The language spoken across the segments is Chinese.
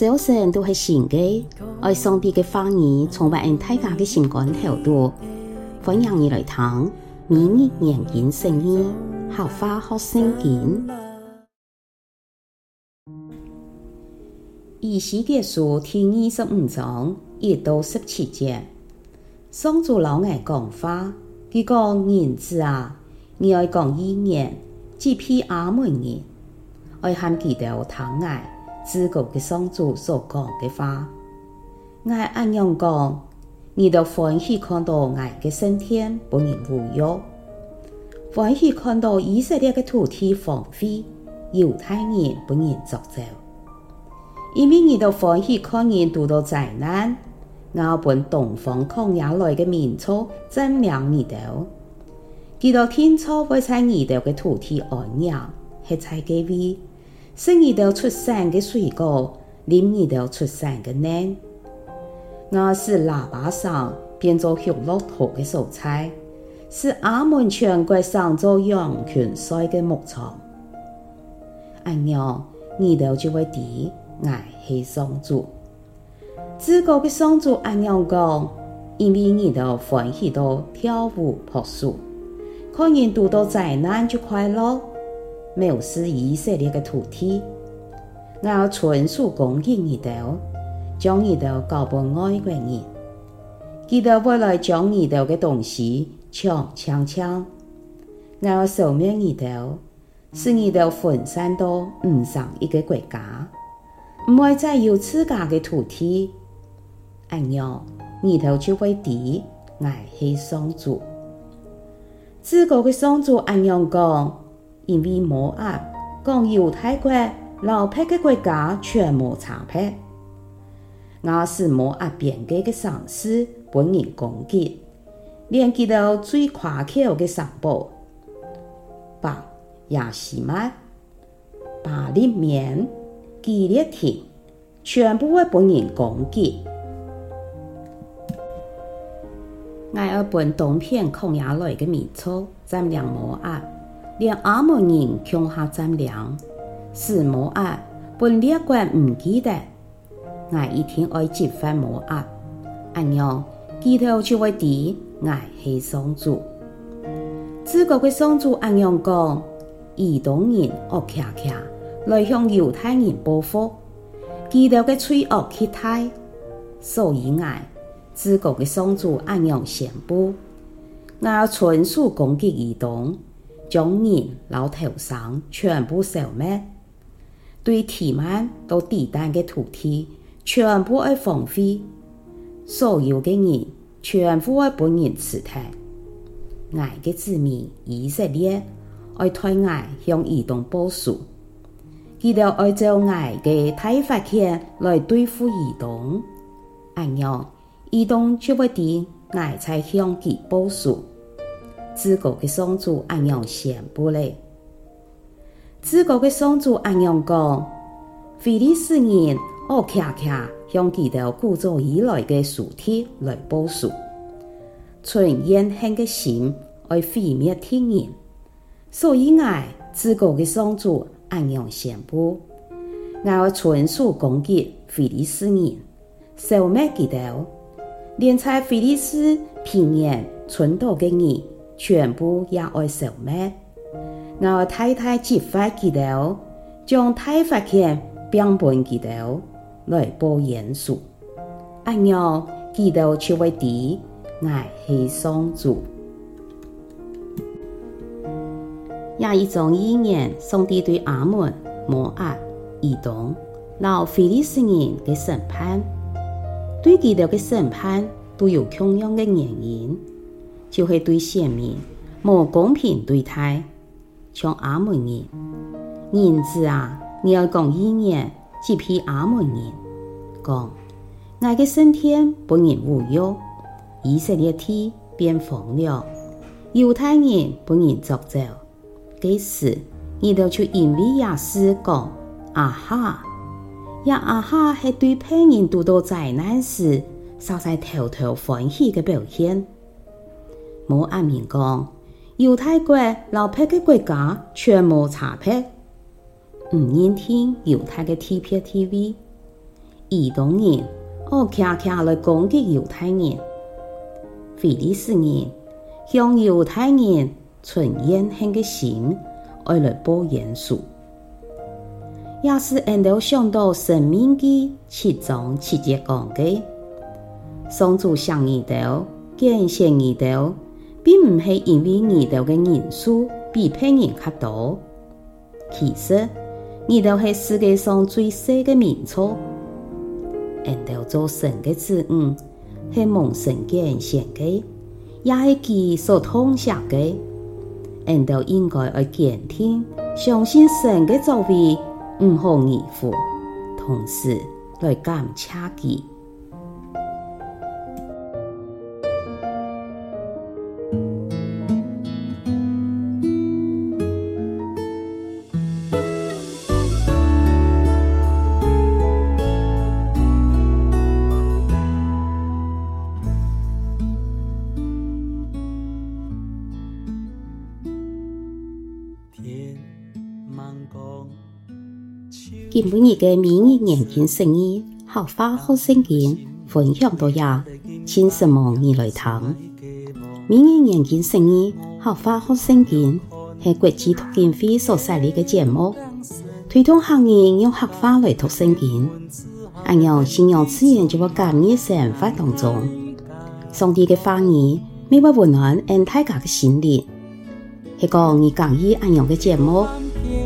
早晨都是新的，爱上帝的话语充满大家的心肝头度，欢迎你来听每日研经圣经，好花好圣经。以西结书第二十五章一到十七节，上主老爱讲话，佢讲人子啊，你爱讲预言，只批阿门人，爱喊佢哋听爱。至高的上主所讲的话，我按样讲，你都欢喜看到我的升天不能无忧，欢喜看到以色列的土地荒废，犹太人不能作走，因为你都欢喜看人遇到灾难，我本东方旷野来的民族瞻仰你都，记到天初会在你都的土地安养，系在几位。生儿都出产的水果，淋儿都出产的嫩。我是喇叭上变做绿骆驼的蔬菜，是阿门全国上做羊群赛的牧场。按样，你都就会知我是上主。至高的上主按样讲，因为你都欢喜到跳舞朴素，看人遇到灾难就快乐藐视以色列的土地，我要纯属恭敬你哋，将你哋交给外国人，记得回来将你哋的东西抢抢抢，我要消灭你哋，使你哋分散到唔上一个国家，唔会再有自家的土地，按样你头就会知我是双主，至高的双主按样讲。因为摩押讲犹太国老僻的国家全无差别，我使摩押边界的城市本人攻击，连佢到最夸口的城堡，伯亚示麦、巴力免、基列亭，全部会被人攻击。爱尔本东片旷野来的民族占领摩押。连阿门人强下占领，使摩押本列国唔记得，我一定爱击发摩押，按样记头就会知我是上主。至高的上主按样讲，以东人恶恰恰来向犹太人报复，记头的罪恶极大，所以我至高的上主按样宣布，我纯属攻击以东。将人老头上全部消灭，对提曼到地但的土地全部会荒废，所有的人全部会被人辞退。爱的子民以色列爱推爱向以东报仇，佢哋爱照爱的大发遣来对付以东，按样以东就会对爱才向佢报仇。至高的上主按样宣布嘞，至高的上主按样讲，非利士人恶卡卡向佢哋古早以来的尸体来报仇，存怨恨的心来毁灭天人，所以爱至高的上主按样宣布，我要纯属攻击非利士人，消灭佢哋，连在非利士平原存到的人。全部也爱消灭，我太太击发佢哋，将大发遣变本佢哋来报严肃，按样佢哋就会知我是上主。也一种意念，上帝对阿门、摩押、以东、老非利士人的审判，对佢哋嘅审判都有同样的原因。就会对先民无公平对待，像阿门人，人子啊，你要讲预言，只批阿门人讲，我的升天不能无忧，以色列地变荒凉，犹太人不能作走。这时，你都就因为亚斯讲，啊哈，呀啊哈，系对别人遇到灾难时，稍在偷偷欢喜嘅表现。摩押民讲，犹太国老僻的国家全无差别，唔认听犹太的 T P T V，异邦人，而恰恰来攻击犹太人。非利士人向犹太人存怨恨的心，爱来报严肃。也是俺都想到申命记七章七节讲的，上主想耳朵，拣选耳朵，并唔系因为耳朵的人数比别人较多，其实耳朵系世界上最小的民族。俺都做神的子女，系蒙神拣选的，也系佢所统下的，俺都应该要坚定，相信神的作为。唔好疑惑，同时来感谢佢。今晡日嘅每日研经释义，客话学圣经分享到呀，请什么你来听？每日研经释义，客话学圣经系国际读经会所设立嘅节目，推动客人用客话来读圣经。按样信仰自然就会感染生活当中，上帝嘅话语每晚温暖俺大家嘅心灵。系讲你讲以按样嘅节目。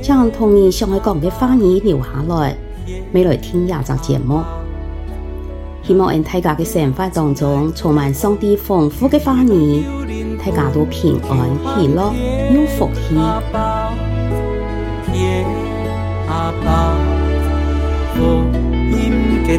将童年上爱讲嘅话语留下来，未来听亚集节目。希望喺大家嘅生活当中充满上帝丰富嘅话语，大家都平安喜乐有福气。嘅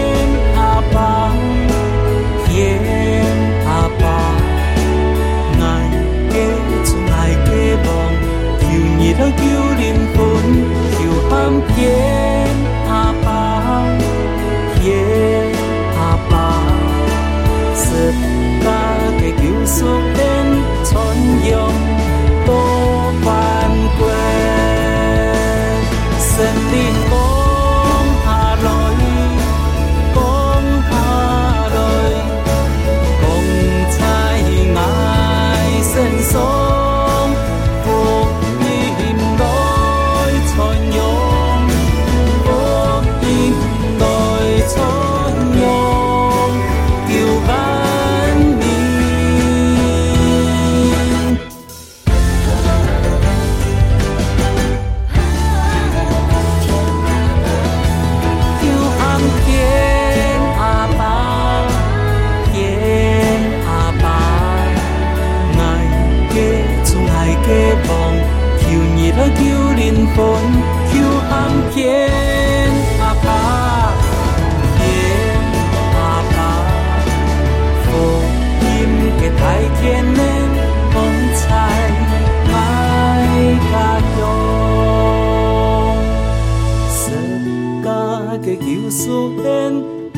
ti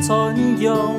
扬到。